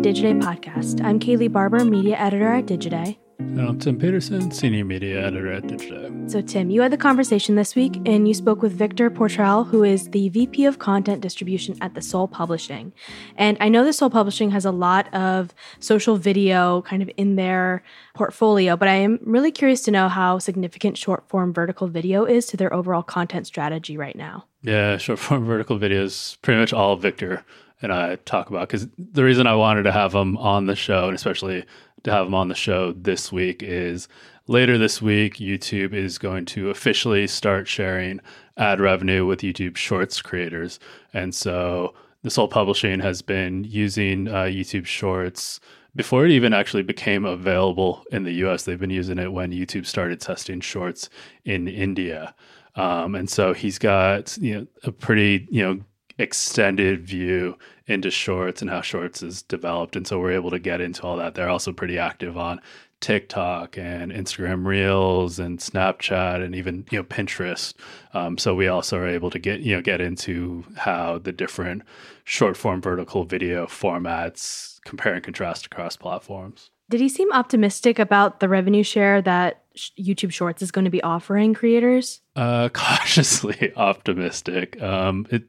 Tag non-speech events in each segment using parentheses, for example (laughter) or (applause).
the Digiday podcast. I'm Kayleigh Barber, media editor at Digiday. And I'm Tim Peterson, senior media editor at Digiday. So, Tim, you had the conversation this week and you spoke with Victor Potrel, who is the VP of Content Distribution at The Soul Publishing. And I know The Soul Publishing has a lot of social video kind of in their portfolio, but I am really curious to know how significant short form vertical video is to their overall content strategy right now. Yeah, short form vertical videos, pretty much all Victor and I talk about because the reason I wanted to have him on the show, and especially to have him on the show this week, is later this week, YouTube is going to officially start sharing ad revenue with YouTube Shorts creators. And so the Soul Publishing has been using uh, YouTube Shorts before it even actually became available in the US. They've been using it when YouTube started testing Shorts in India. Um, and so he's got you know a pretty you know extended view into shorts and how shorts is developed. And so we're able to get into all that. They're also pretty active on TikTok and Instagram Reels and Snapchat and even you know Pinterest. Um, so we also are able to get you know get into how the different short form vertical video formats compare and contrast across platforms. Did he seem optimistic about the revenue share that YouTube Shorts is going to be offering creators? Uh, (laughs) cautiously optimistic. Um, it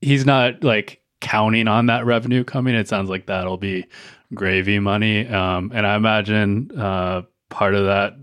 he's not like counting on that revenue coming. It sounds like that'll be gravy money. Um, and I imagine uh, part of that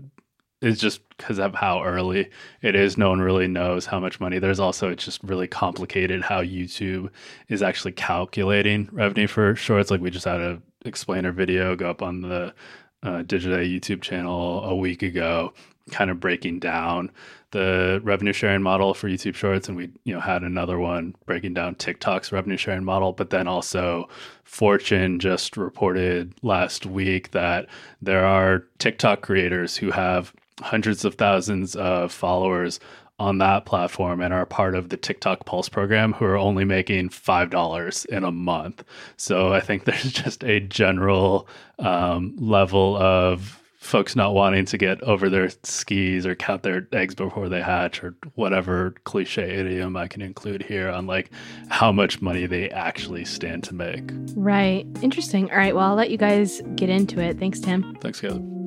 is just because of how early it is. No one really knows how much money. There's also it's just really complicated how YouTube is actually calculating revenue for shorts. Like we just had a explainer video go up on the uh, Digiday YouTube channel a week ago, kind of breaking down the revenue sharing model for YouTube Shorts, and we you know had another one breaking down TikTok's revenue sharing model. But then also, Fortune just reported last week that there are TikTok creators who have hundreds of thousands of followers on that platform and are part of the TikTok Pulse program who are only making $5 in a month. So I think (laughs) there's just a general um, level of folks not wanting to get over their skis or count their eggs before they hatch or whatever cliche idiom I can include here on like how much money they actually stand to make. Right. Interesting. All right. Well, I'll let you guys get into it. Thanks, Tim. Thanks, Caleb.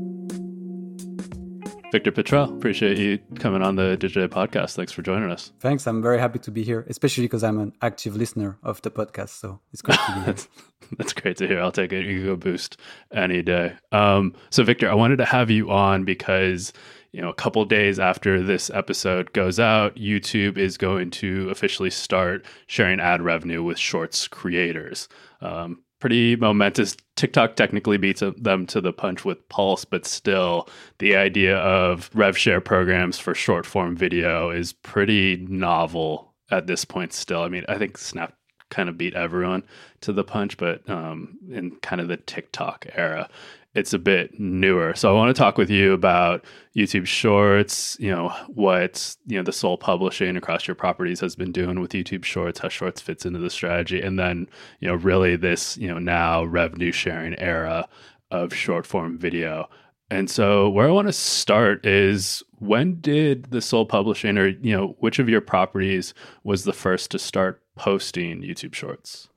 Victor Potrel, appreciate you coming on the Digiday podcast. Thanks for joining us. Thanks. I'm very happy to be here, especially because I'm an active listener of the podcast. So it's great to be here. that's, (laughs) that's great to hear. I'll take it. Ego boost any day. Um, so, Victor, I wanted to have you on because you know, a couple days after this episode goes out, YouTube is going to officially start sharing ad revenue with Shorts creators. Um, pretty momentous. TikTok technically beats them to the punch with Pulse, but still, the idea of rev share programs for short form video is pretty novel at this point. Still, I mean, I think Snap kind of beat everyone to the punch, but um, in kind of the TikTok era, it's a bit newer. So I want to talk with you about YouTube Shorts, you know, what, you know, the Soul Publishing across your properties has been doing with YouTube Shorts, how Shorts fits into the strategy, and then, you know, really this, you know, now revenue sharing era of short form video. And so where I want to start is when did the Soul Publishing or, you know, which of your properties was the first to start posting YouTube Shorts?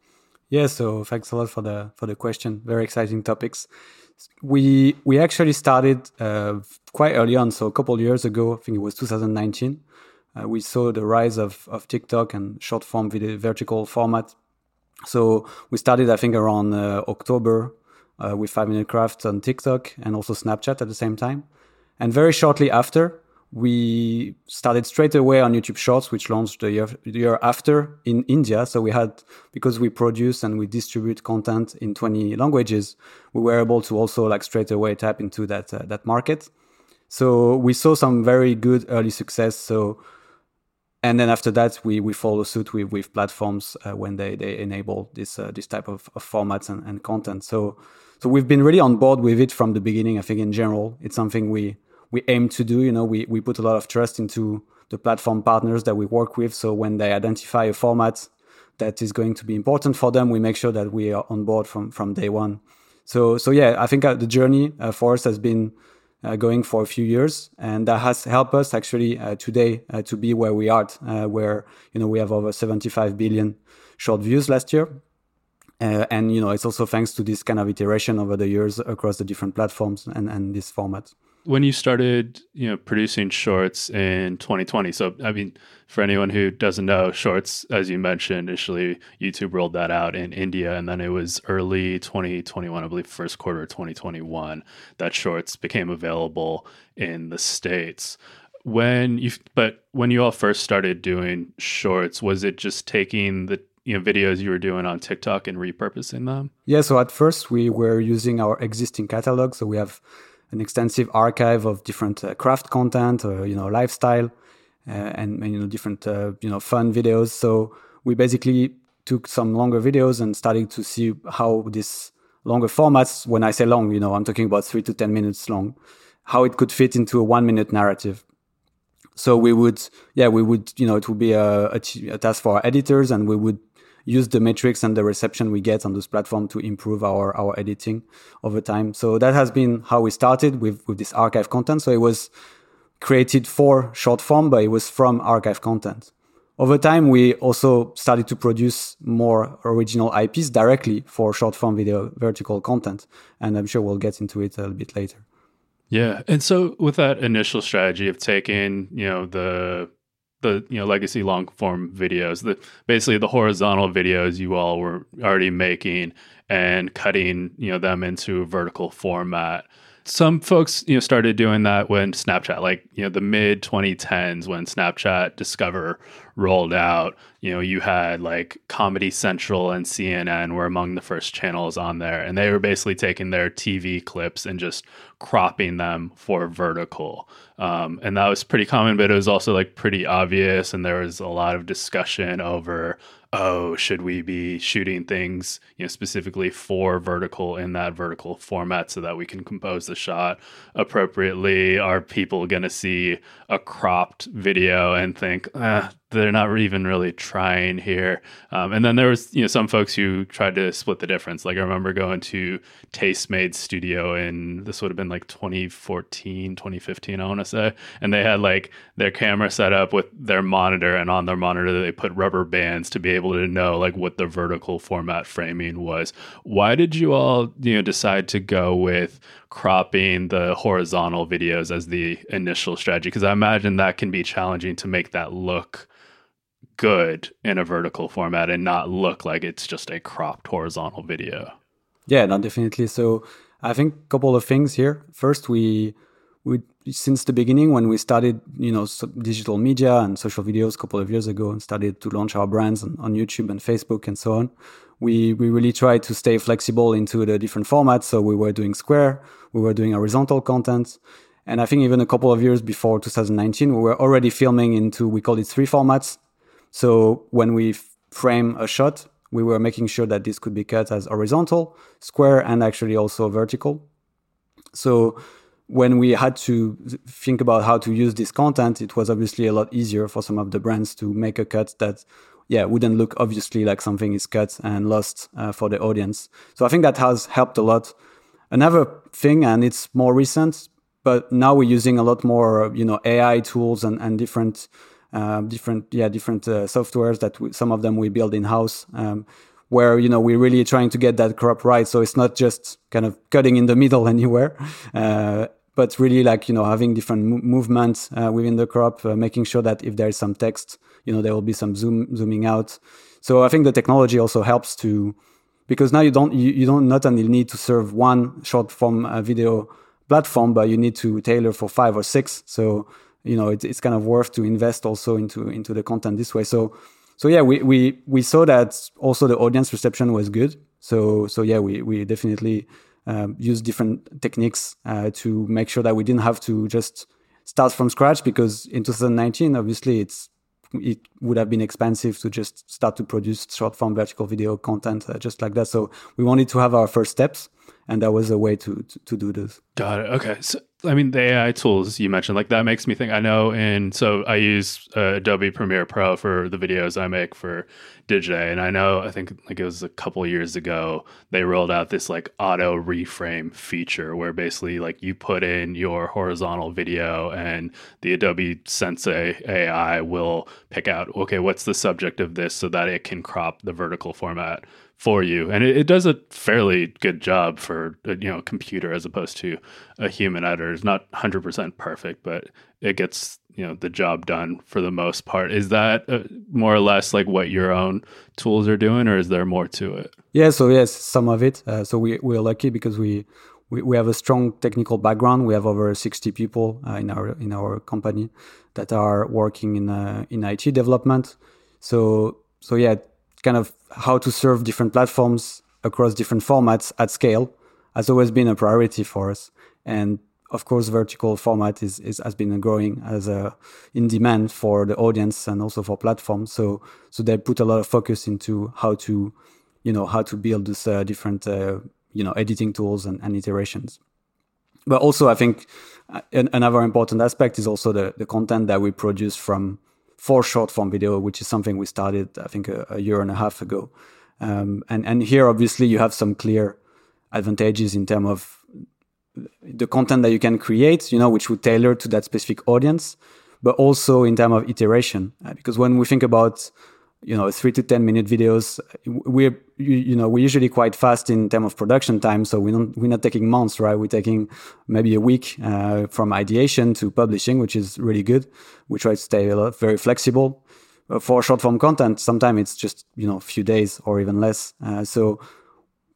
Yeah, so thanks a lot for the for the question. Very exciting topics we we actually started uh, quite early on. So a couple years ago, I think it was 2019, uh, we saw the rise of, of TikTok and short form video vertical format. So we started, I think, around uh, October uh, with Five Minute Craft on TikTok and also Snapchat at the same time. And very shortly after, we started straight away on YouTube Shorts, which launched the year, the year after in India. So we had, because we produce and we distribute content in 20 languages, we were able to also like straight away tap into that, uh, that market. So we saw some very good early success. So, and then after that, we, we follow suit with, with platforms uh, when they, they enable this, uh, this type of, of formats and, and content. So, so we've been really on board with it from the beginning. I think in general, it's something we, we aim to do. You know, we, we put a lot of trust into the platform partners that we work with. So when they identify a format that is going to be important for them, we make sure that we are on board from, from day one. So, so yeah, I think uh, the journey uh, for us has been uh, going for a few years, and that has helped us actually today to be where we are, where you know we have over 75 billion short views last year, Uh, and you know, it's also thanks to this kind of iteration over the years across the different platforms and, and this format. When you started, you know, producing shorts in 2020, so I mean, for anyone who doesn't know, shorts, as you mentioned, initially YouTube rolled that out in India, and then it was early 2021, I believe, first quarter of 2021, that shorts became available in the states when you but when you all first started doing shorts was it just taking the you know videos you were doing on TikTok and repurposing them? Yeah, so at first we were using our existing catalog, so we have an extensive archive of different uh, craft content or you know lifestyle uh, and, and, you know different uh, you know fun videos. So we basically took some longer videos and started to see how this longer formats when I say long, you know, I'm talking about 3 to 10 minutes long, how it could fit into a 1 minute narrative so we would yeah we would you know it would be a, a, a, task for our editors and we would use the metrics and the reception we get on this platform to improve our, our editing over time. So that has been how we started with, with this archive content. So it was created for short form, but it was from archive content. Over time, we also started to produce more original IPs directly for short form video vertical content. And I'm sure we'll get into it a little bit later. Yeah. And so with that initial strategy of taking, you know, the the you know legacy long form videos the basically the horizontal videos you all were already making and cutting you know them into vertical format some folks you know started doing that when snapchat like you know the mid 2010s when snapchat discover rolled out you know you had like comedy central and cnn were among the first channels on there and they were basically taking their tv clips and just cropping them for vertical. Um, and that was pretty common but it was also like pretty obvious and there was a lot of discussion over oh, should we be shooting things, you know, specifically for vertical in that vertical format so that we can compose the shot appropriately? Are people going to see a cropped video and think, eh, they're not even really trying here. Um, and then there was, you know, some folks who tried to split the difference. Like I remember going to Tastemade Studio in this would have been like 2014, 2015, I want to say, and they had like their camera set up with their monitor, and on their monitor they put rubber bands to be able to know like what the vertical format framing was. Why did you all, you know, decide to go with cropping the horizontal videos as the initial strategy? Because I imagine that can be challenging to make that look good in a vertical format and not look like it's just a cropped horizontal video. Yeah, no, definitely. So I think a couple of things here. First, we we since the beginning when we started, you know, digital media and social videos a couple of years ago and started to launch our brands on, on YouTube and Facebook and so on. We we really tried to stay flexible into the different formats. So we were doing square, we were doing horizontal content, and I think even a couple of years before 2019, we were already filming into we call it three formats so when we frame a shot, we were making sure that this could be cut as horizontal, square, and actually also vertical. So when we had to think about how to use this content, it was obviously a lot easier for some of the brands to make a cut that, yeah, wouldn't look obviously like something is cut and lost uh, for the audience. So I think that has helped a lot. Another thing, and it's more recent, but now we're using a lot more, you know, AI tools and, and different uh, different yeah different uh, softwares that we, some of them we build in house. Um, where you know we're really trying to get that crop right, so it's not just kind of cutting in the middle (laughs) anywhere, uh, but really like you know having different mo- movements uh, within the crop, uh, making sure that if there is some text, you know there will be some zoom zooming out. So I think the technology also helps to because now you don't you, you don't not only need to serve one short form uh, video platform, but you need to tailor for five or six. So you know, it's, it's kind of worth to invest also into into the content this way. So so yeah, we we we saw that also the audience reception was good. So so yeah, we we definitely um, use different techniques uh, to make sure that we didn't have to just start from scratch because in 2019, obviously, it's it would have been expensive to just start to produce short form vertical video content uh, just like that. So we wanted to have our first steps, and that was a way to to, to do this. Got it. Okay. So I mean, the AI tools you mentioned, like that makes me think. I know, and so I use uh, Adobe Premiere Pro for the videos I make for Digiday, and I know, I think like it was a couple years ago, they rolled out this like auto reframe feature where basically like you put in your horizontal video, and the Adobe Sensei AI will pick out, okay, what's the subject of this, so that it can crop the vertical format for you, and it, it, does a fairly good job for a, you know a computer as opposed to a human editor. It's not hundred percent perfect, but it gets you know the job done for the most part. Is that uh, more or less like what your own tools are doing, or is there more to it? Yeah, so yes, some of it. Uh, so we we're lucky because we, we we have a strong technical background. We have over sixty people uh, in our in our company that are working in uh, in IT development. So so yeah kind of how to serve different platforms across different formats at scale has always been a priority for us. And of course, vertical format is, is has been growing as a in demand for the audience and also for platforms. So so they put a lot of focus into how to, you know, how to build these uh, different uh, you know editing tools and, and iterations. But also, I think uh, another important aspect is also the, the content that we produce from for short form video, which is something we started, I think, a, a year and a half ago. Um, and and here, obviously, you have some clear advantages in terms of the content that you can create, you know, which would tailor to that specific audience, but also in terms of iteration. Uh, because when we think about you know three to ten minute videos we're you know we're usually quite fast in terms of production time so we don't we're not taking months right? We're taking maybe a week uh, from ideation to publishing which is really good. We try to stay lot, very flexible uh, for short form content. Sometimes it's just you know a few days or even less. Uh, so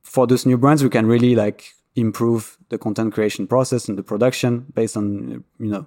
for those new brands we can really like improve the content creation process and the production based on you know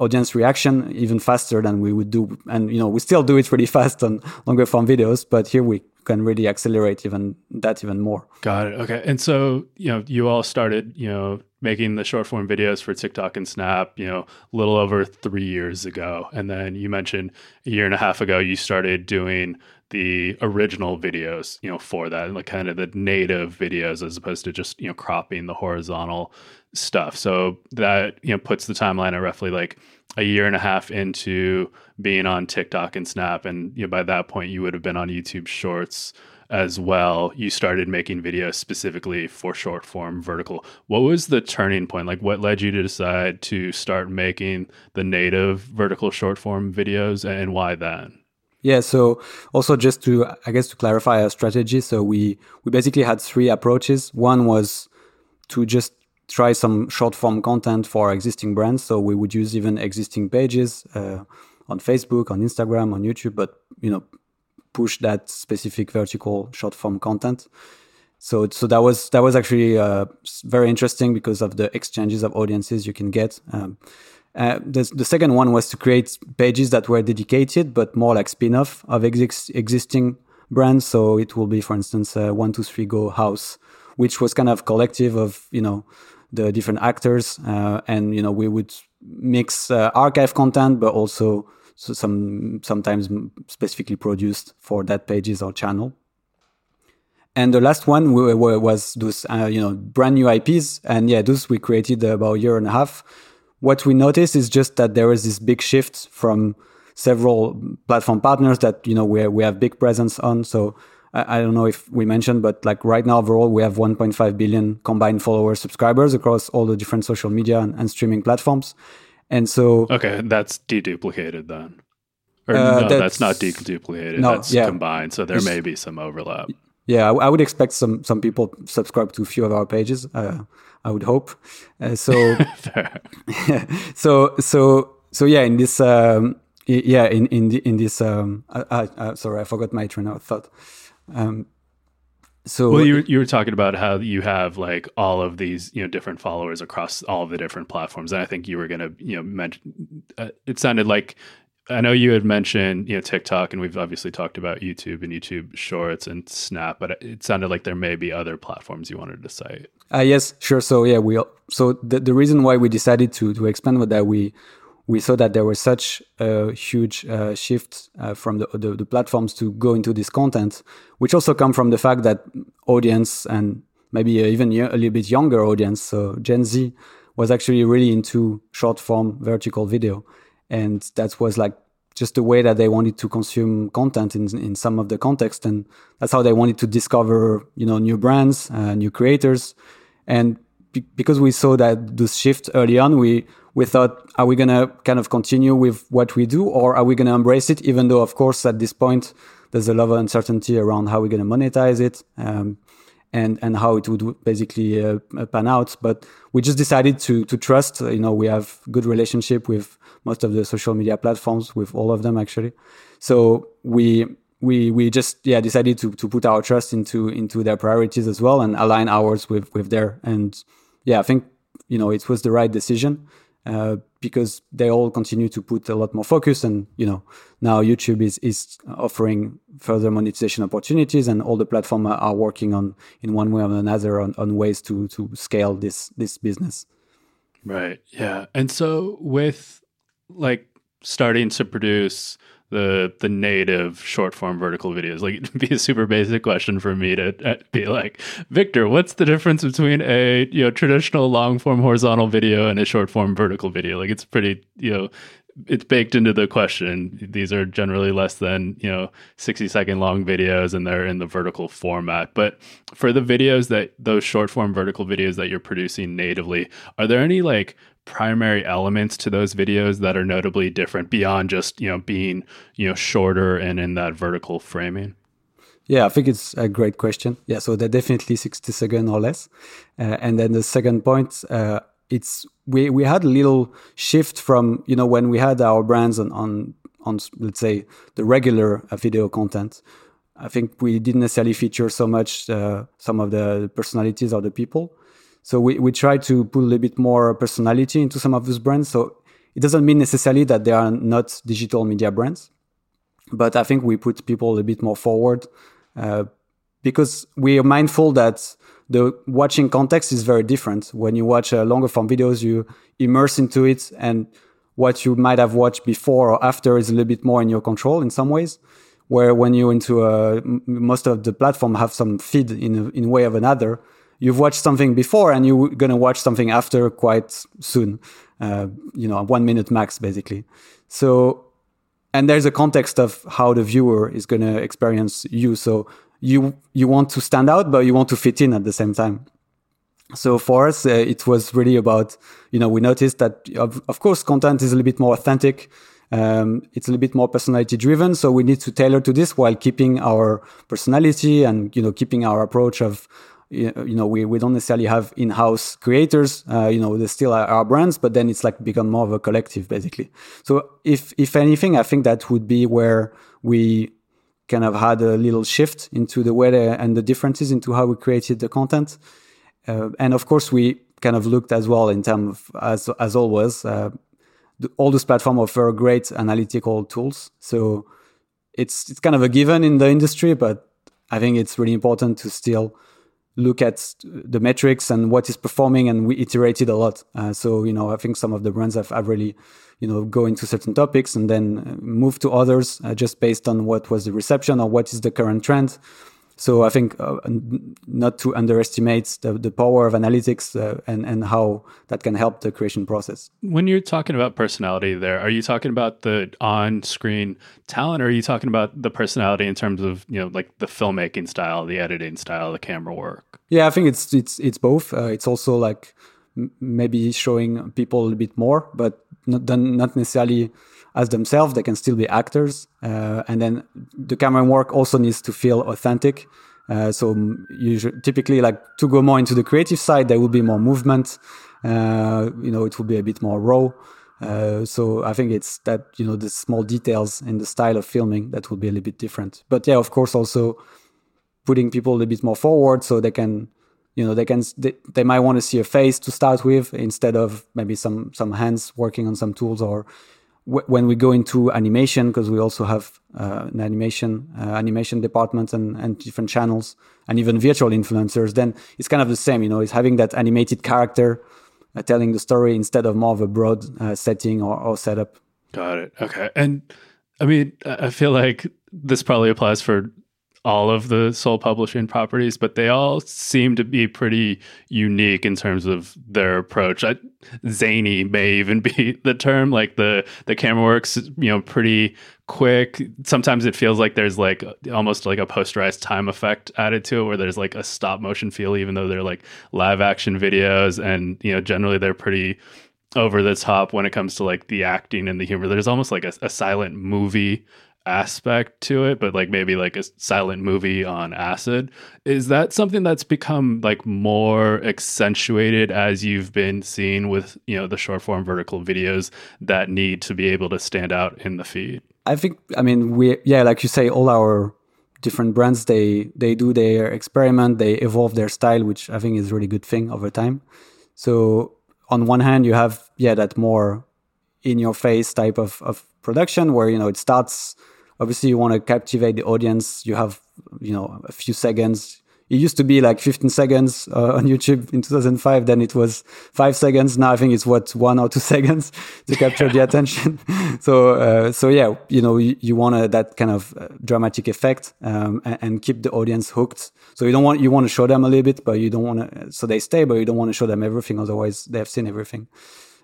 audience reaction even faster than we would do. And you know we still do it pretty (laughs) fast on longer form videos but here we can really accelerate even that even more. Got it. Okay. And so you know you all started you know making the short form videos for tiktok and snap you know a little over three years ago. And then you mentioned a year and a half ago you started doing the original videos, you know, for that, like kind of the native videos as opposed to just, you know, cropping the horizontal stuff. So that, you know, puts the timeline at roughly like a year and a half into being on TikTok and Snap. And, you know, by that point, you would have been on YouTube Shorts as well. You started making videos specifically for short form vertical. What was the turning point? Like, what led you to decide to start making the native vertical short form videos and why then? Yeah. So also just to, I guess, to clarify our strategy. So we, we basically had three approaches. One was to just try some short form content for existing brands. So we would use even existing pages uh, on Facebook, on Instagram, on YouTube, but, you know, push that specific vertical short form content. So, so that was that was actually uh, very interesting because of the exchanges of audiences you can get. Um, uh, the, the, second one was to create pages that were dedicated, but more like spin-off of ex- existing brands. So it will be, for instance, uh, one two three go house, which was kind of collective of you know the different actors, uh, and you know we would mix uh, archive content, but also some sometimes specifically produced for that pages or channel. And the last one was those uh, you know brand new IPs, and yeah, those we created about a year and a half what we noticed is just that there is this big shift from several platform partners that you know we we have big presence on. So I, I, don't know if we mentioned, but like right now overall we have 1.5 billion combined followers subscribers across all the different social media and, and streaming platforms. And so okay, that's deduplicated then. Or uh, no, that's, that's, not deduplicated. No, that's yeah. combined. So there it's, may be some overlap. Yeah, I, I, would expect some some people subscribe to a few of our pages. Uh, I would hope. Uh, so, (laughs) (laughs) so, so, so yeah. In this, um, yeah, in in the, in this, um, I, I, sorry, I forgot my train of thought. Um, so, well, you you were talking about how you have like all of these you know different followers across all of the different platforms, and I think you were gonna you know mention. Uh, it sounded like I know you had mentioned you know TikTok, and we've obviously talked about YouTube and YouTube Shorts and Snap, but it sounded like there may be other platforms you wanted to cite. Uh, yes, sure. So yeah, we so the the reason why we decided to to expand with that we we saw that there was such a huge uh, shift uh, from the, the, the platforms to go into this content, which also come from the fact that audience and maybe even a little bit younger audience, so Gen Z, was actually really into short form vertical video and that was like just the way that they wanted to consume content in in some of the context. And that's how they wanted to discover you know new brands uh, new creators. And be- because we saw that this shift early on we we thought are we going to kind of continue with what we do or are we going to embrace it? Even though of course at this point there's a lot of uncertainty around how we're going to monetize it. Um, and and how it would basically uh, pan out. But we just decided to to trust. You know, we have good relationship with most of the social media platforms, with all of them actually. So we we we just yeah decided to to put our trust into into their priorities as well and align ours with with their and yeah I think you know it was the right decision uh, because they all continue to put a lot more focus and you know now youtube is is offering further monetization opportunities and all the platforms are working on in one way or another on, on ways to to scale this this business. Right. Yeah. And so with like starting to produce the the native short form vertical videos. Like (laughs) it'd be a super basic question for me to uh, be like, Victor, what's the difference between a you know traditional long form horizontal video and a short form vertical video? Like it's pretty you know it's baked into the question. These are generally less than, you know, 60 second long videos and they're in the vertical format. But for the videos that those short form vertical videos that you're producing natively, are there any like primary elements to those videos that are notably different beyond just you know being you know shorter and in that vertical framing? Yeah i think it's a great question. Yeah so they're definitely 60 seconds or less. Uh, and then the second point uh, it's we we had a little shift from you know when we had our brands on on, on let's say the regular uh, video content i think we didn't necessarily feature so much uh, some of the personalities or the people so we, we try to put a little bit more personality into some of those brands. So it doesn't mean necessarily that they are not digital media brands, but I think we put people a bit more forward uh, because we are mindful that the watching context is very different. When you watch uh, longer form videos, you immerse into it, and what you might have watched before or after is a little bit more in your control in some ways. Where when you're into a, most of the platform have some feed in in way of another, you've watched something before and you're going to watch something after quite soon. Uh, you know, one minute max, basically. So, and there's a context of how the viewer is going to experience you. So you you want to stand out, but you want to fit in at the same time. So for us, uh, it was really about you know we noticed that of, of course content is a little bit more authentic. Um, it's a little bit more personality driven, so we need to tailor to this while keeping our personality and you know keeping our approach of you know we, we don't necessarily have in-house creators uh, you know they still are our brands but then it's like become more of a collective basically. So if if anything i think that would be where we kind of had a little shift into the way and the differences into how we created the content. Uh, and of course we kind of looked as well in terms of as as always uh, the, all those platforms offer great analytical tools. So it's it's kind of a given in the industry but i think it's really important to still look at the metrics and what is performing and we iterated a lot. Uh, so you know i think some of the brands have, have really you know go into certain topics and then uh, move to others uh, just based on what was the reception or what is the current trend so I think uh, not to underestimate the, the power of analytics uh, and, and how that can help the creation process. When you're talking about personality there, are you talking about the on-screen talent or are you talking about the personality in terms of, you know, like the filmmaking style, the editing style, the camera work? Yeah, I think it's it's it's both. Uh, it's also like maybe showing people a bit more, but not, not necessarily as themselves. They can still be actors. Uh, and then the camera work also needs to feel authentic. Uh, so usually, typically, like to go more into the creative side, there will be more movement. Uh, you know, it will be a bit more raw. Uh, so I think it's that you know the small details in the style of filming that will be a little bit different. But yeah, of course, also putting people a little bit more forward so they can you know they can they, they might want to see a face to start with instead of maybe some some hands working on some tools or when we go into animation, because we also have uh, an animation uh, animation department and, and different channels, and even virtual influencers, then it's kind of the same. You know, it's having that animated character uh, telling the story instead of more of a broad uh, setting or, or setup. Got it. Okay, and I mean, I feel like this probably applies for all of the Soul Publishing properties, but they all seem to be pretty unique in terms of their approach. I, zany may even (laughs) be the term. Like the the camera works, you know, pretty quick. Sometimes it feels like there's like almost like a posterized time effect added to it, where there's like a stop motion feel, even though they're like live action videos, and you know, generally they're pretty over the top when it comes to like the acting and the humor. There's almost like a, a silent movie aspect to it, but like maybe like a silent movie on acid. Is that something that's become like more accentuated as you've been seeing with, you know, the short form vertical videos that need to be able to stand out in the feed? I think I mean we yeah, like you say, all our different brands they they do their experiment, they evolve their style, which I think is really good thing over time. So on one hand you have yeah that more in your face type of, of production where you know it starts obviously you want to captivate the audience. You have you know a few seconds. It used to be like 15 seconds uh, on youtube in 2005 then it was five seconds. Now i think it's what one or two (laughs) seconds to capture the attention. (laughs) So uh, so yeah you know you, you want that kind of uh, dramatic effect um, and, and, keep the audience hooked. So you don't want you want to show them a little bit but you don't want to so they stay but you don't want to show them everything. Otherwise they have seen everything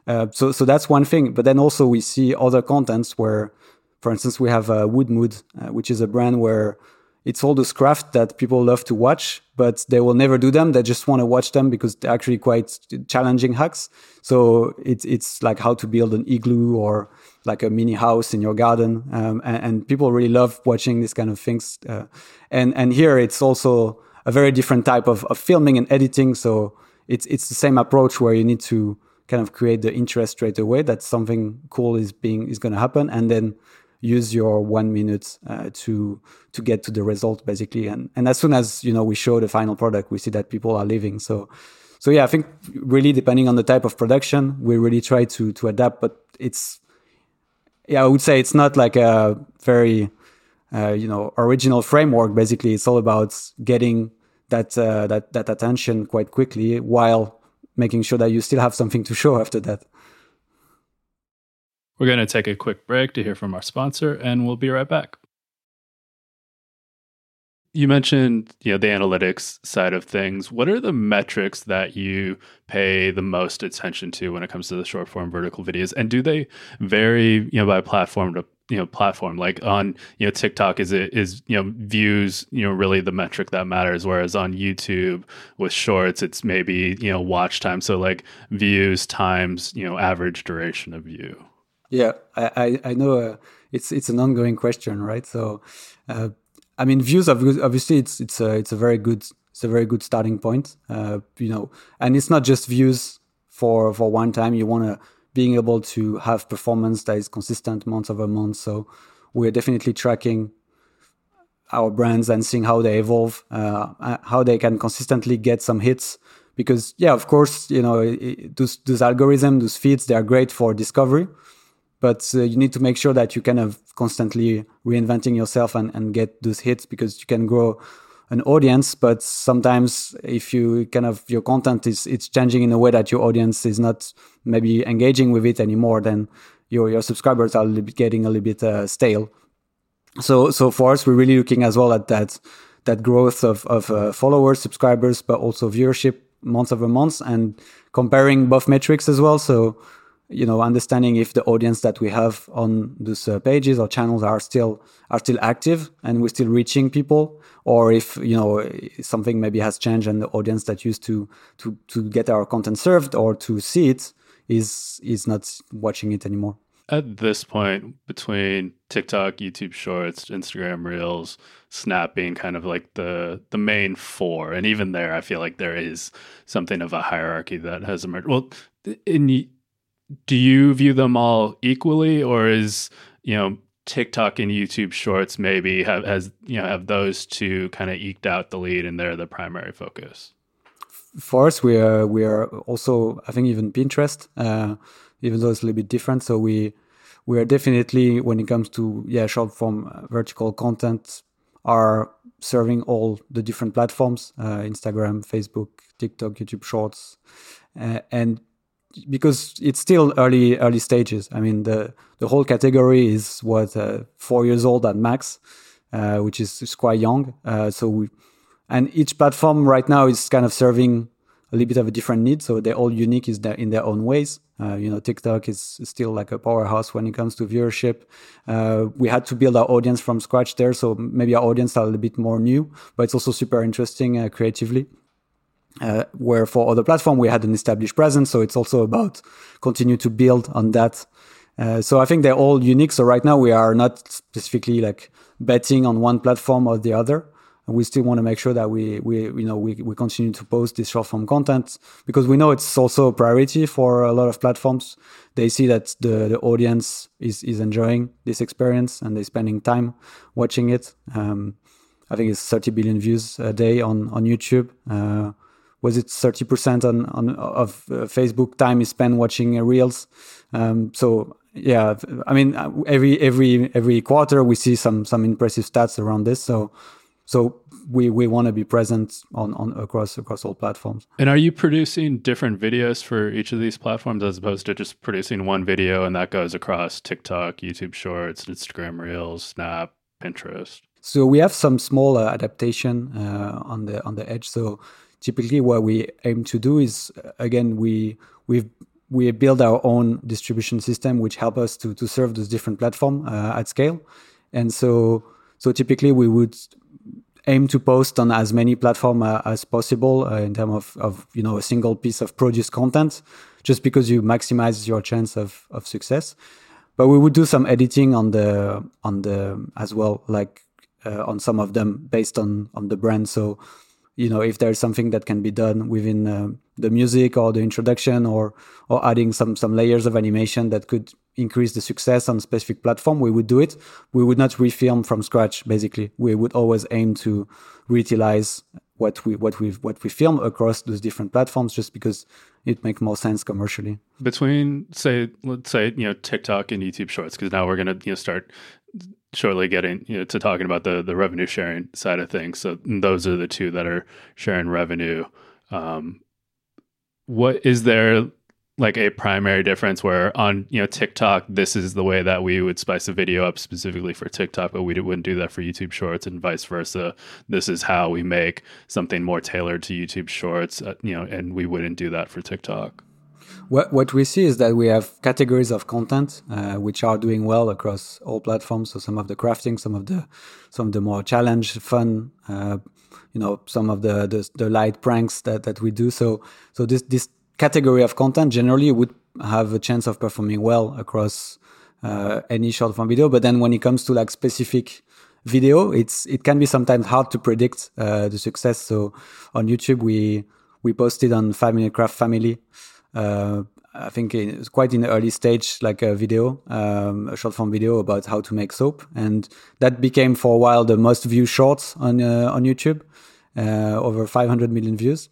uh, so so that's one thing but then also we see other contents where for instance, we have uh, Woodmood, uh, which is a brand where it's all those craft that people love to watch, but they will never do them. They just want to watch them because they're actually quite challenging hacks. So it's it's like how to build an igloo or like a mini house in your garden, um, and, and, people really love watching these kind of things. Uh, and and here it's also a very different type of, of filming and editing. So it's it's the same approach where you need to kind of create the interest straight away that something cool is being is going to happen, and then use your one minute uh, to to get to the result basically. And and as soon as you know we show the final product we see that people are leaving. So so yeah i think really depending on the type of production we really try to to adapt but it's yeah i would say it's not like a very uh, you know original framework. Basically it's all about getting that uh, that that attention quite quickly while making sure that you still have something to show after that we're going to take a quick break to hear from our sponsor, and we'll be right back. You mentioned, you know, the analytics side of things. What are the metrics that you pay the most attention to when it comes to the short form vertical videos? And do they vary, you know, by platform to you know platform like on you know tiktok is it is you know views you know really the metric that matters whereas on youtube with shorts it's maybe you know watch time so like views times you know average duration of view yeah, I, I, know uh, it's it's an ongoing question, right? So, uh, I mean, views obviously it's it's a it's a very good it's a very good starting point, uh, you know, and it's not just views for for one time. You want to being able to have performance that is consistent month over month. So, we're definitely tracking our brands and seeing how they evolve, uh, uh how they can consistently get some hits. Because yeah, of course, you know, it, those those algorithms, those feeds, they are great for discovery but uh, you need to make sure that you kind of constantly reinventing yourself and, and get those hits because you can grow an audience but sometimes if you kind of your content is it's changing in a way that your audience is not maybe engaging with it anymore then your your subscribers are a getting a little bit uh, stale. So so for us we're really looking as well at that that growth of of uh, followers subscribers but also viewership month over month and comparing both metrics as well. So you know understanding if the audience that we have on those uh, pages or channels are still are still active and we're still reaching people or if you know something maybe has changed and the audience that used to to to get our content served or to see it is is not watching it anymore at this point between TikTok, YouTube Shorts, Instagram Reels, Snap being kind of like the the main four, and even there, I feel like there is something of a hierarchy that has emerged. Well, in do you view them all equally, or is you know TikTok and YouTube Shorts maybe have has you know have those two kind of eked out the lead, and they're the primary focus? For us, we are we are also I think even Pinterest, uh, even though it's a little bit different. So we we are definitely when it comes to yeah short form uh, vertical content are serving all the different platforms uh, instagram facebook tiktok youtube shorts uh, and because it's still early early stages. I mean, the the whole category is what uh, four years old at max, uh, which is, is, quite young. Uh, so we, and each platform right now is kind of serving a little bit of a different need. So they're all unique is in their own ways. Uh, you know, TikTok is still like a powerhouse when it comes to viewership. Uh, we had to build our audience from scratch there, so maybe our audience are a little bit more new, but it's also super interesting uh, creatively. Uh, where for other platform we had an established presence. So it's also about continue to build on that Uh, so I think they're all unique. So right now we are not specifically like betting on one platform or the other. We still want to make sure that we, we, you know, we, we continue to post this short form content because we know it's also a priority for a lot of platforms. They see that the, the audience is, is enjoying this experience and they're spending time watching it. Um, I think it's 30 billion views a day on, on YouTube. Uh, was it 30% on, on of uh, Facebook time is spent watching uh, reels. Um, so yeah, I mean, uh, every, every, every quarter we see some, some impressive stats around this. So, so we, we want to be present on, on across, across all platforms. And are you producing different videos for each of these platforms as opposed to just producing one video and that goes across TikTok, YouTube Shorts, Instagram Reels, Snap, Pinterest? So we have some small uh, adaptation uh, on the on the edge. So typically what we aim to do is uh, again we we we build our own distribution system which help us to to serve those different platform uh, at scale. And so so typically we would aim to post on as many platform uh, as possible uh, in terms of, of you know a single piece of produced content just because you maximize your chance of of success. But we would do some editing on the on the as well like uh, on some of them based on on the brand. So you know if there's something that can be done within uh, the music or the introduction or or adding some some layers of animation that could increase the success on a specific platform we would do it. We would not refilm from scratch basically. We would always aim to reutilize what we what we what we film across those different platforms just because it makes more sense commercially. Between say let's say you know tiktok and youtube shorts because now we're going to you know start shortly getting you know, to talking about the the revenue sharing side of things. So those are the two that are sharing revenue. Um, what is there like a primary difference where on you know TikTok this is the way that we would spice a video up specifically for TikTok, but we wouldn't do that for YouTube Shorts and vice versa. This is how we make something more tailored to YouTube Shorts, uh, you know, and we wouldn't do that for TikTok. What, what we see is that we have categories of content uh, which are doing well across all platforms. So some of the crafting, some of the some of the more challenge, fun, uh, you know, some of the, the, the light pranks that, that we do. So so this this category of content generally would have a chance of performing well across uh, any short form video. But then when it comes to like specific video, it's it can be sometimes hard to predict uh, the success. So on YouTube, we we posted on Five Minute Craft Family I think it's quite in the early stage, like a video, um, a short form video about how to make soap, and that became for a while the most viewed shorts on uh, on YouTube, uh, over 500 million views.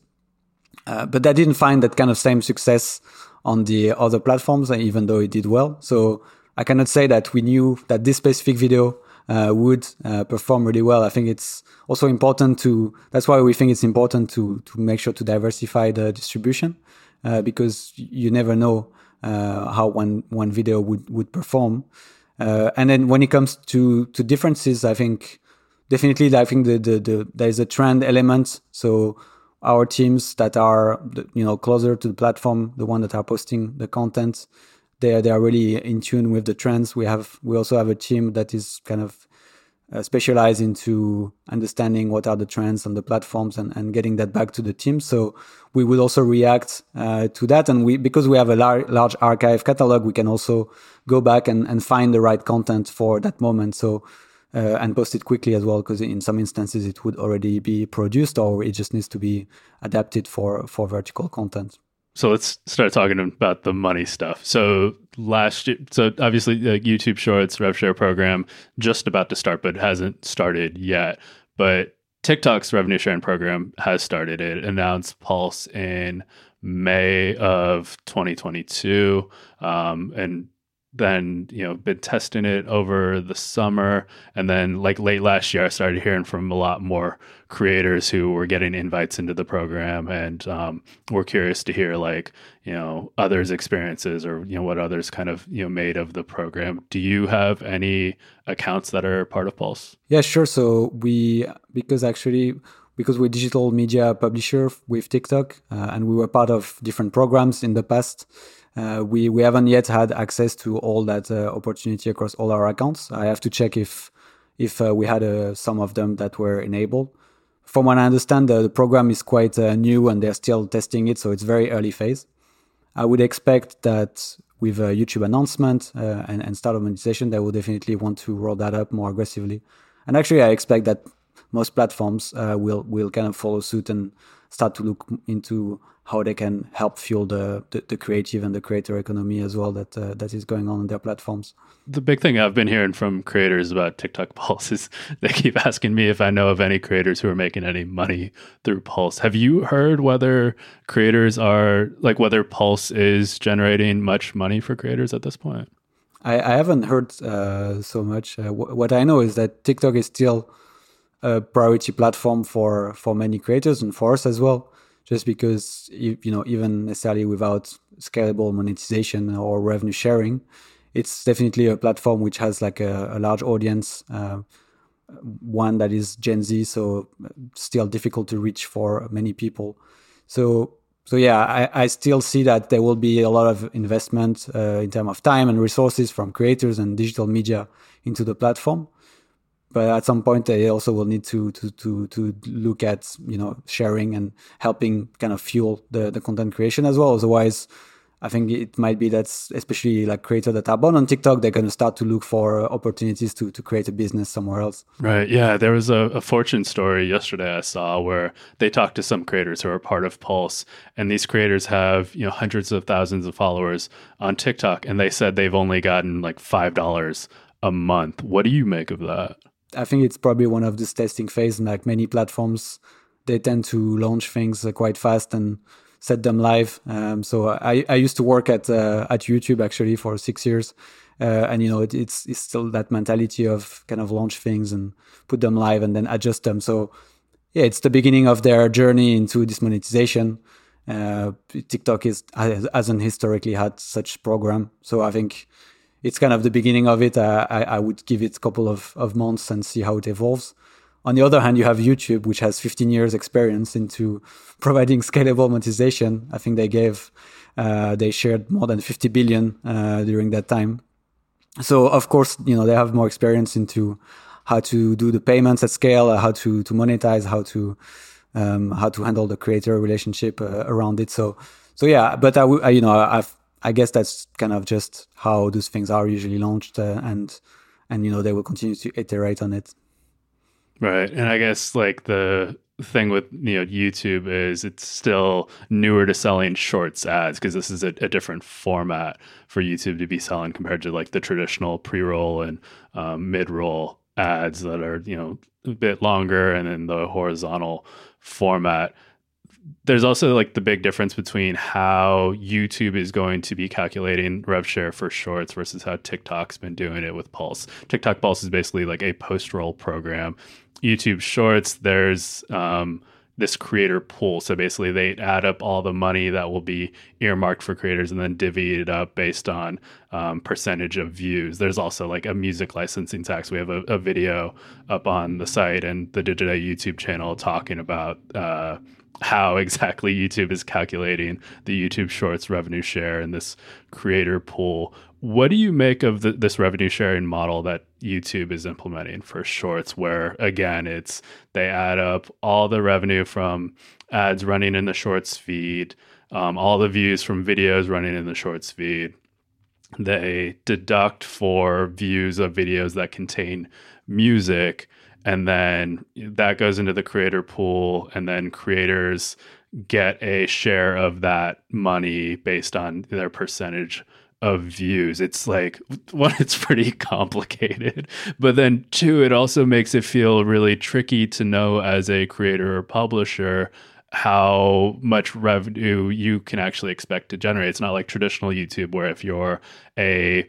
Uh, but that didn't find that kind of same success on the other platforms, even though it did well. So I cannot say that we knew that this specific video uh, would uh, perform really well. I think it's also important to. That's why we think it's important to to make sure to diversify the distribution uh, because you never know uh, how one one video would would perform. Uh, and then when it comes to to differences, I think definitely I think the, the, the there's a trend element. So our teams that are you know closer to the platform, the one that are posting the content, they are, they are really in tune with the trends. We have we also have a team that is kind of uh, specialize into understanding what are the trends on the platforms and, and getting that back to the team. So we would also react uh, to that. And we, because we have a lar- large archive catalog, we can also go back and, and find the right content for that moment. So, uh, and post it quickly as well, because in some instances it would already be produced or it just needs to be adapted for, for vertical content so let's start talking about the money stuff. So last year, so obviously the YouTube Shorts rev share program just about to start, but hasn't started yet. But TikTok's revenue sharing program has started. It announced Pulse in May of 2022, um, and then you know been testing it over the summer. And then like late last year i started hearing from a lot more creators who were getting invites into the program. And um, we're curious to hear like you know others experiences or you know what others kind of you know made of the program. Do you have any accounts that are part of pulse? Yeah sure. So we because actually because we're digital media publisher with tiktok uh, and we were part of different programs in the past uh, we we haven't yet had access to all that uh, opportunity across all our accounts. I have to check if if uh, we had uh, some of them that were enabled. From what I understand, the, program is quite uh, new and they're still testing it, so it's very early phase. I would expect that with a YouTube announcement and, and start of monetization, they will definitely want to roll that up more aggressively. And actually, I expect that most platforms uh, will will kind of follow suit and start to look into how they can help fuel the, the, the creative and the creator economy as well that uh, that is going on in their platforms. The big thing I've been hearing from creators about TikTok Pulse is (laughs) they keep asking me if I know of any creators who are making any money through Pulse. Have you heard whether creators are like whether Pulse is generating much money for creators at this point? I, I haven't heard uh, so much. Uh, w- what I know is that TikTok is still a priority platform for for many creators and for us as well just because you, know even necessarily without scalable monetization or revenue sharing it's definitely a platform which has like a, a large audience uh, one that is gen z so still difficult to reach for many people. So so yeah i, I still see that there will be a lot of investment uh, in terms of time and resources from creators and digital media into the platform but at some point they also will need to to to to look at you know sharing and helping kind of fuel the the content creation as well otherwise I think it might be that especially like creators that are born on TikTok, they're going to start to look for opportunities to to create a business somewhere else. Right. Yeah. There was a, a, fortune story yesterday I saw where they talked to some creators who are part of Pulse, and these creators have you know hundreds of thousands of followers on TikTok, and they said they've only gotten like five dollars a month. What do you make of that? I think it's probably one of this testing phase, like many platforms, they tend to launch things uh, quite fast and set them live. Um, so I, I used to work at uh, at YouTube actually for six years, uh, and you know it, it's it's still that mentality of kind of launch things and put them live and then adjust them. So yeah, it's the beginning of their journey into this monetization. Uh, TikTok is hasn't historically had such program, so I think it's kind of the beginning of it. Uh, I, I would give it a couple of, of months and see how it evolves. On the other hand, you have YouTube, which has 15 years experience into (laughs) providing scalable monetization. I think they gave, uh, they shared more than 50 billion uh, during that time. So of course, you know, they have more experience into how to do the payments at scale, how to to monetize, how to um, how to handle the creator relationship uh, around it. So so yeah, but I, I you know I've I guess that's kind of just how those things are usually launched, uh, and and you know they will continue to iterate on it. Right, and I guess like the thing with you know YouTube is it's still newer to selling shorts ads because this is a, a, different format for YouTube to be selling compared to like the traditional pre-roll and um, mid-roll ads that are you know a bit longer and then the horizontal format there's also like the big difference between how YouTube is going to be calculating rev share for shorts versus how TikTok's been doing it with Pulse. TikTok Pulse is basically like a post roll program. YouTube Shorts, there's um, this creator pool. So basically, they add up all the money that will be earmarked for creators and then divvy it up based on um, percentage of views. There's also like a music licensing tax. We have a, a video up on the site and the Digiday YouTube channel talking about. Uh, how (laughs) exactly YouTube is calculating the YouTube Shorts revenue share and this creator pool. What do you make of the, this revenue sharing model that YouTube is implementing for Shorts, where again, it's they add up all the revenue from ads running in the Shorts feed, um, all the views from videos running in the Shorts feed. They deduct for views of videos that contain music and then that goes into the creator pool and then creators get a share of that money based on their percentage of views. It's like (laughs) one it's pretty (laughs) complicated but then two it also makes it feel really tricky to know as a creator or publisher how much revenue you can actually expect to generate. It's not like traditional youtube where if you're a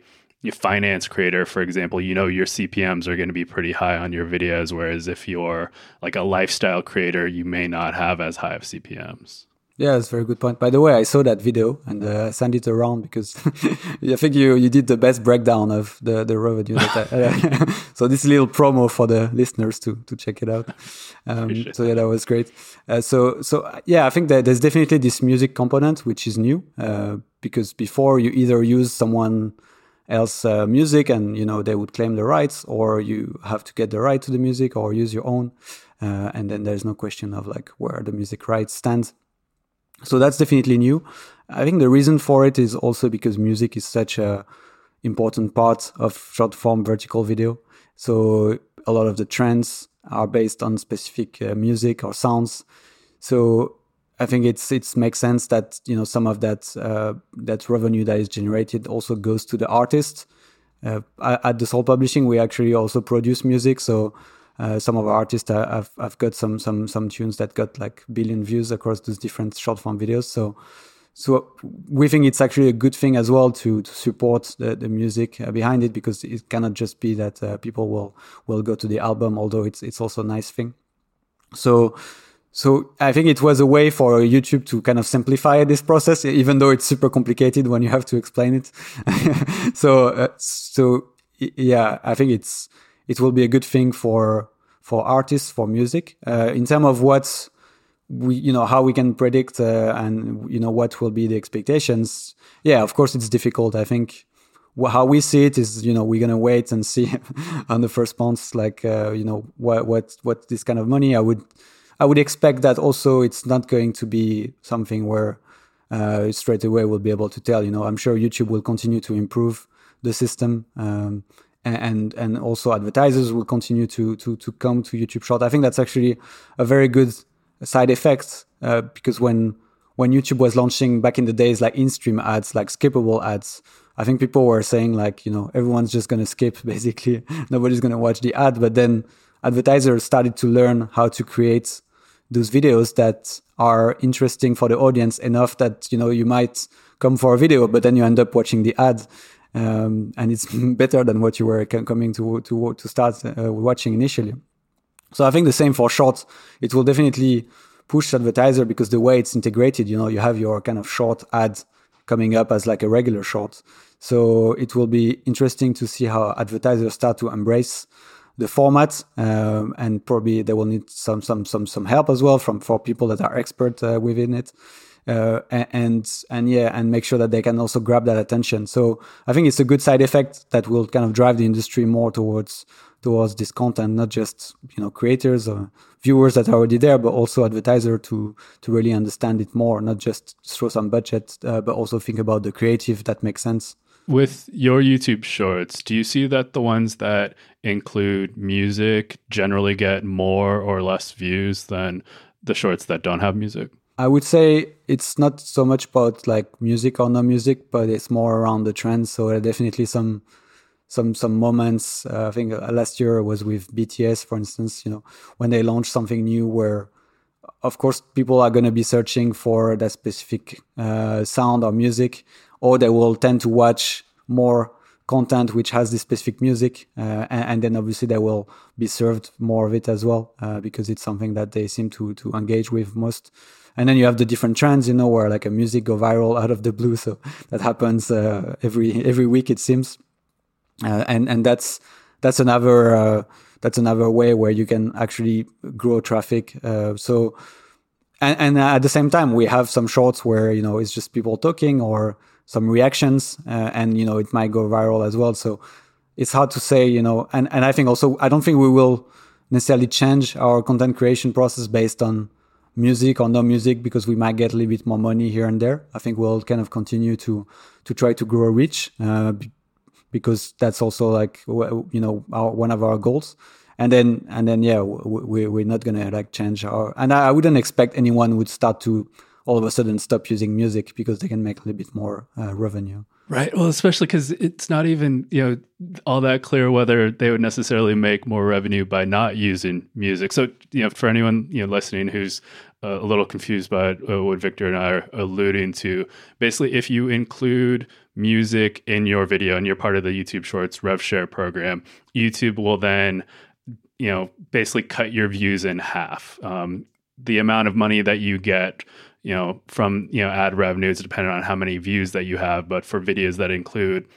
finance creator, for example, you know your CPMS are going to be pretty high on your videos. Whereas if you're like a lifestyle creator, you may not have as high of CPMS. Yeah, that's a very good point. By the way, I saw that video and uh, sent it around because (laughs) I think you, you did the best breakdown of the, the revenue. I, uh, so this little promo for the listeners to to check it out. (laughs) Um, so yeah, that was great. Uh, so so yeah, I think that there's definitely this music component which is new uh, because before you either use someone else uh, music and you know they would claim the rights or you have to get the right to the music or use your own uh, and then there's no question of like where the music rights stand So that's definitely new. I think the reason for it is also because music is such a important part of short form vertical video. So a lot of the trends are based on specific uh, music or sounds. So I think it's it makes sense that you know some of that uh, that revenue that is generated also goes to the artist. Uh, at the Soul Publishing, we actually also produce music, so uh, some of our artists have, have got some some some tunes that got like billion views across those different short form videos. So so we think it's actually a good thing as well to, to support the, the music uh, behind it because it cannot just be that uh, people will will go to the album although it's it's also a nice thing so so I think it was a way for YouTube to kind of simplify this process, even though it's super complicated when you have to explain it. (laughs) so, uh, so yeah, I think it's it will be a good thing for for artists for music. Uh, in terms of what we you know how we can predict uh, and you know what will be the expectations yeah of course it's difficult i think how we see it is you know we're gonna wait and (laughs) see on the first months like uh, you know what what what this kind of money i would i would expect that also it's not going to be something where uh, straight away we'll be able to tell you know i'm sure youtube will continue to improve the system um, and and also advertisers will continue to to to come to youtube short i think that's actually a very good side effect uh, because when when YouTube was launching back in the days, like in-stream ads, like skippable ads, I think people were saying like, you know, everyone's just to skip (laughs) basically. Nobody's to watch the ad. But then advertisers started to learn how to create those videos that are interesting for the audience enough that, you know, you might come for a video, but then you end up watching the ad. Um, and it's (laughs) better than what you were coming to, to, to start uh, watching initially. So I think the same for shorts. It will definitely push advertiser because the way it's integrated, you know, you have your kind of short ad coming up as like a regular short. So it will be interesting to see how advertisers start to embrace the format, um, and probably they will need some some some some help as well from for people that are expert uh, within it. Uh, and and yeah, and make sure that they can also grab that attention. So I think it's a good side effect that will kind of drive the industry more towards towards this content, not just you know creators or viewers that are already there, but also advertiser to to really understand it more, not just throw some budget, uh, but also think about the creative that makes sense. With your YouTube shorts, do you see that the ones that include music generally get more or less views than the shorts that don't have music? I would say it's not so much about like music or no music, but it's more around the trends. So there are definitely some some some moments. Uh, I think uh, last year was with BTS, for instance. You know, when they launched something new, where of course people are going to be searching for that specific uh, sound or music, or they will tend to watch more content which has this specific music, uh, and, and, then obviously they will be served more of it as well uh, because it's something that they seem to to engage with most. And then you have the different trends, you know, where like a music go viral out of the blue. So (laughs) that happens uh, every every week, it seems uh, and and that's that's another uh, that's another way where you can actually grow traffic. Uh, so and, and, at the same time, we have some shorts where you know it's just people talking or some reactions, uh, and you know it might go viral as well. So it's hard to say, you know. And and I think also I don't think we will necessarily change our content creation process based on music or no music because we might get a little bit more money here and there. I think we'll kind of continue to to try to grow reach uh, because that's also like you know our, one of our goals and then and then yeah we, we're not gonna like change our and I, I wouldn't expect anyone would start to all of a sudden stop using music because they can make a little bit more uh, revenue. Right. Well especially because it's not even you know all that clear whether they would necessarily make more revenue by not using music. So you know for anyone you know listening who's uh, a little confused by uh, what victor and i are alluding to basically if you include music in your video and you're part of the YouTube Shorts rev share program, YouTube will then, you know, basically cut your views in half. Um, the amount of money that you get, you know, from you know ad revenues depending on how many views that you have. But for videos that include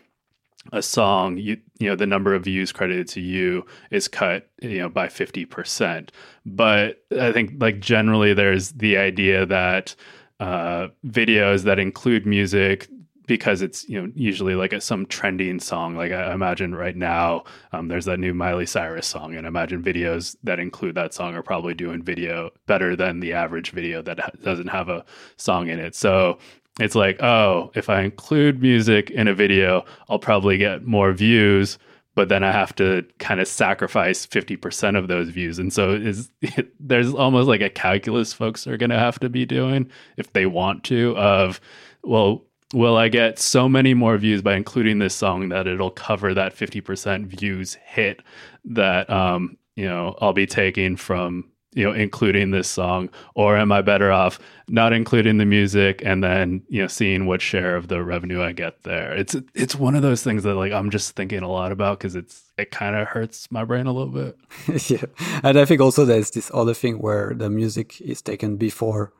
a song, you you know, the number of views credited to you is cut, you know, by fifty percent. But I think like generally there's the idea that uh, videos that include music because it's you know usually like a, some trending song. Like I imagine right now, um, there's that new Miley Cyrus song, and I imagine videos that include that song are probably doing video better than the average video that ha- doesn't have a song in it. So it's like, oh, if I include music in a video, I'll probably get more views but then I have to kind of sacrifice 50% of those views. And so is (laughs) there's almost like a calculus folks are going to have to be doing if they want to of well will I get so many more views by including this song that it'll cover that 50% views hit that um you know I'll be taking from you know including this song? Or am i better off not including the music and then you know seeing what share of the revenue i get there? It's it's one of those things that like i'm just thinking a lot about because it's it kind of hurts my brain a little bit. (laughs) Yeah. And i think also there's this other thing where the music is taken before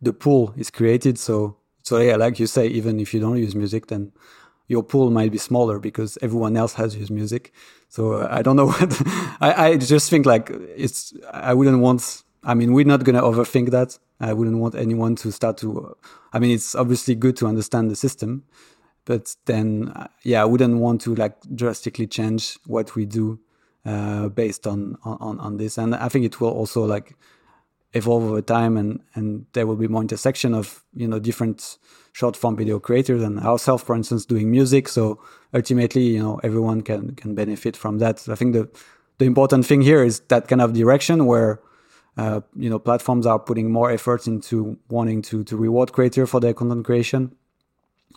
the pool is created. So so yeah like you say even if you don't use music then your pool might be smaller because everyone else has used music. So I don't know (laughs) what I, I just think like it's, I wouldn't want, I mean, we're not to overthink that. I wouldn't want anyone to start to, I mean, it's obviously good to understand the system, but then, yeah, I wouldn't want to like drastically change what we do, uh, based on, on, on this. And I think it will also like evolve over time and, and there will be more intersection of, you know, different, short form video creators and ourselves, for instance, doing music. So ultimately, you know, everyone can can benefit from that. I think the the important thing here is that kind of direction where uh, you know platforms are putting more effort into wanting to to reward creator for their content creation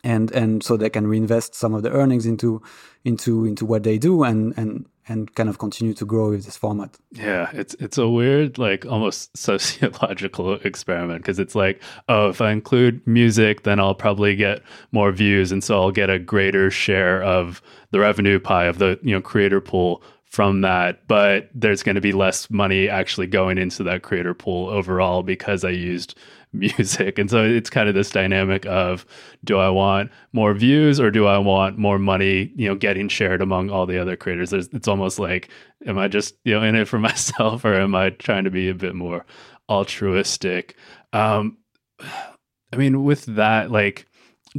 and and so they can reinvest some of the earnings into into into what they do and and and kind of continue to grow with this format. Yeah, it's it's a weird like almost (laughs) sociological experiment because it's like, oh, if I include music, then I'll probably get more views and so I'll get a greater share of the revenue pie of the, you know, creator pool from that, but there's going to be less money actually going into that creator pool overall because I used (laughs) music. And so it's kind of this dynamic of do I want more views or do I want more money, you know, getting shared among all the other creators? There's, it's almost like, am I just, you know, in it for (laughs) myself or am I trying to be a bit more altruistic? Um, I mean, with that, like,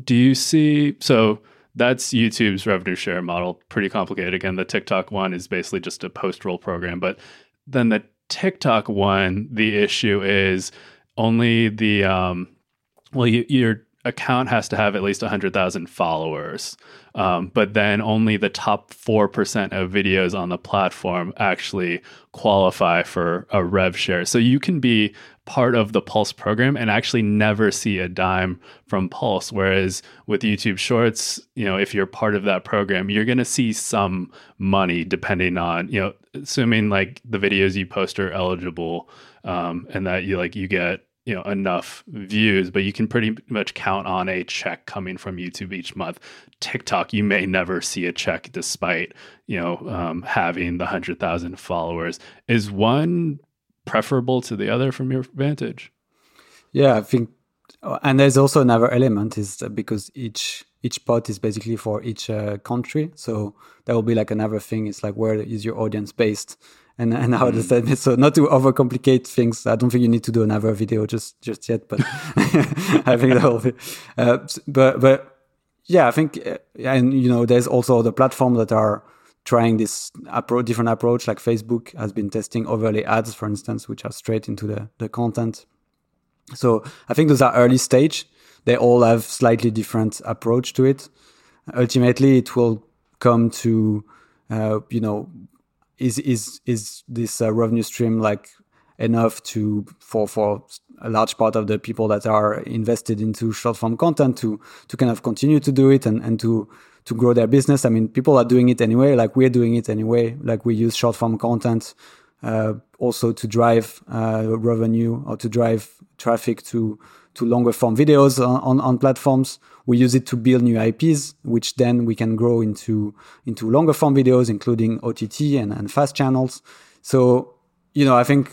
do you see, so that's YouTube's revenue share model, pretty complicated. Again, the TikTok one is basically just a post roll program, but then the TikTok one, the issue is only the um, well, you, your account has to have at least 100,000 followers. Um, but then only the top 4% of videos on the platform actually qualify for a rev share. So you can be part of the Pulse program and actually never see a dime from Pulse. Whereas with YouTube Shorts, you know, if you're part of that program, you're going to see some money depending on, you know, assuming like the videos you post are eligible um, and that you like you get you know enough views but you can pretty much count on a check coming from youtube each month. Tiktok you may never see a check despite you know um, having the 100000 followers. Is one preferable to the other from your vantage? Yeah i think and there's also another element is because each each pot is basically for each uh, country. So that will be like another thing. It's like where is your audience based and and how does so not to overcomplicate things i don't think you need to do another video just just yet but (laughs) i think that will be uh, but but yeah i think uh, and you know there's also the platform that are trying this approach different approach like facebook has been testing overlay ads for instance which are straight into the the content. So i think those are early stage. They all have slightly different approach to it. Ultimately it will come to uh, you know is is is this uh, revenue stream like enough to for for a large part of the people that are invested into short form content to to kind of continue to do it and and to to grow their business i mean people are doing it anyway like we're doing it anyway like we use short form content uh, also to drive uh, revenue or to drive traffic to to longer form videos on, on, on, platforms. We use it to build new IPs, which then we can grow into into longer form videos, including OTT and, and fast channels. So, you know, I think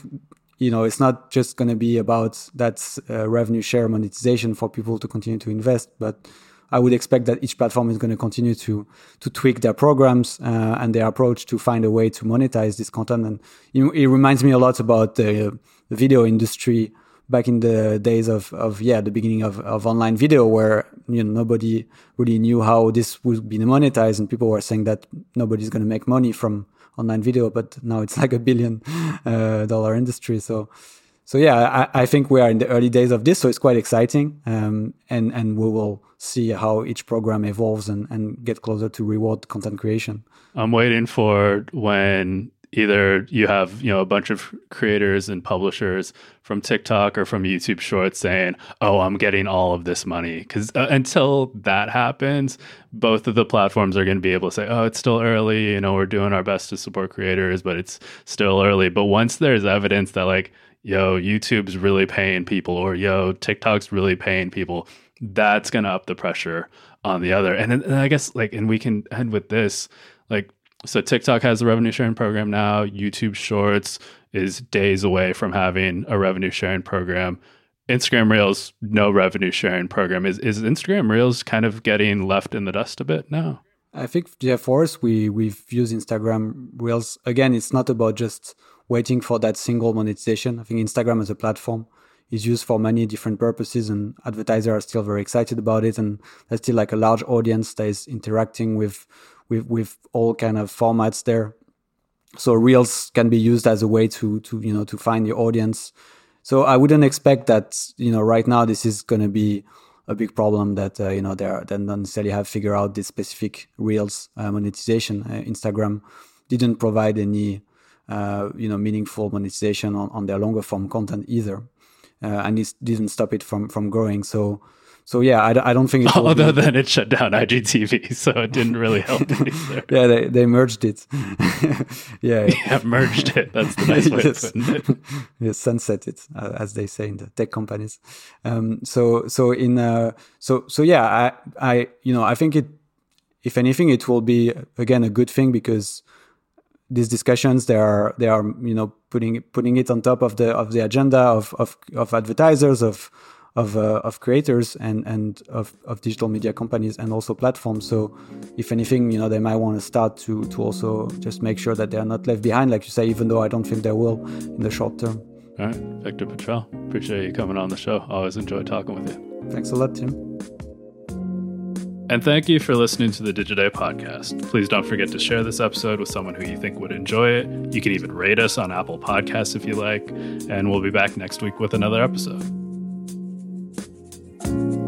you know it's not just going to be about that uh, revenue share monetization for people to continue to invest, but I would expect that each platform is going to continue to to tweak their programs uh, and their approach to find a way to monetize this content. And know, it reminds me a lot about the, the video industry back in the days of, of yeah the beginning of, of online video where you know nobody really knew how this would be monetized and people were saying that nobody's going to make money from online video but now it's (laughs) like a billion uh, dollar industry. So so yeah I, I, think we are in the early days of this so it's quite exciting um, and and we will see how each program evolves and, and get closer to reward content creation. I'm waiting for when either you have you know a bunch of creators and publishers from TikTok or from YouTube Shorts saying, "Oh, I'm getting all of this money." Because uh, until that happens, both of the platforms are going to be able to say, "Oh, it's still early. You know, we're doing our best to support creators, but it's still early." But once there's evidence that like, yo, YouTube's really paying people, or yo, TikTok's really paying people, that's going to up the pressure on the other. And, and I guess like, and we can end with this, like so TikTok has a revenue sharing program now. YouTube Shorts is days away from having a revenue sharing program. Instagram Reels, no revenue sharing program. Is is Instagram Reels kind of getting left in the dust a bit now? I think yeah, for us, we we've used Instagram Reels. Again, it's not about just waiting for that single monetization. I think Instagram as a platform is used for many different purposes, and advertisers are still very excited about it. And there's still like a large audience that is interacting with with with all kind of formats there. So reels can be used as a way to to you know to find the audience. So I wouldn't expect that you know right now this is going to be a big problem that uh, you know they they don't necessarily have figured out this specific reels uh, monetization. Uh, Instagram didn't provide any uh, you know meaningful monetization on, on their longer form content either, uh, and it didn't stop it from from growing. So so yeah, I, I don't think it (laughs) other be... than it shut down IGTV, so it didn't really help (laughs) either. yeah, they, they merged it. (laughs) yeah, yeah, merged it. That's the nice way yes. of putting it. yes, sunset it, uh, as they say in the tech companies. Um, so so in uh, so so yeah, I I you know I think it, if anything, it will be again a good thing because these discussions they are they are you know putting putting it on top of the of the agenda of of, of advertisers of of, uh, of creators and, and of, of digital media companies and also platforms. So if anything, you know, they might want to start to, to also just make sure that they are not left behind, like you say, even though I don't think they will in the short term. All right. Victor Potrel, appreciate you coming on the show. Always enjoy talking with you. Thanks a lot, Tim. And thank you for listening to the Digiday podcast. Please don't forget to share this episode with someone who you think would enjoy it. You can even rate us on Apple Podcasts if you like. And we'll be back next week with another episode. You.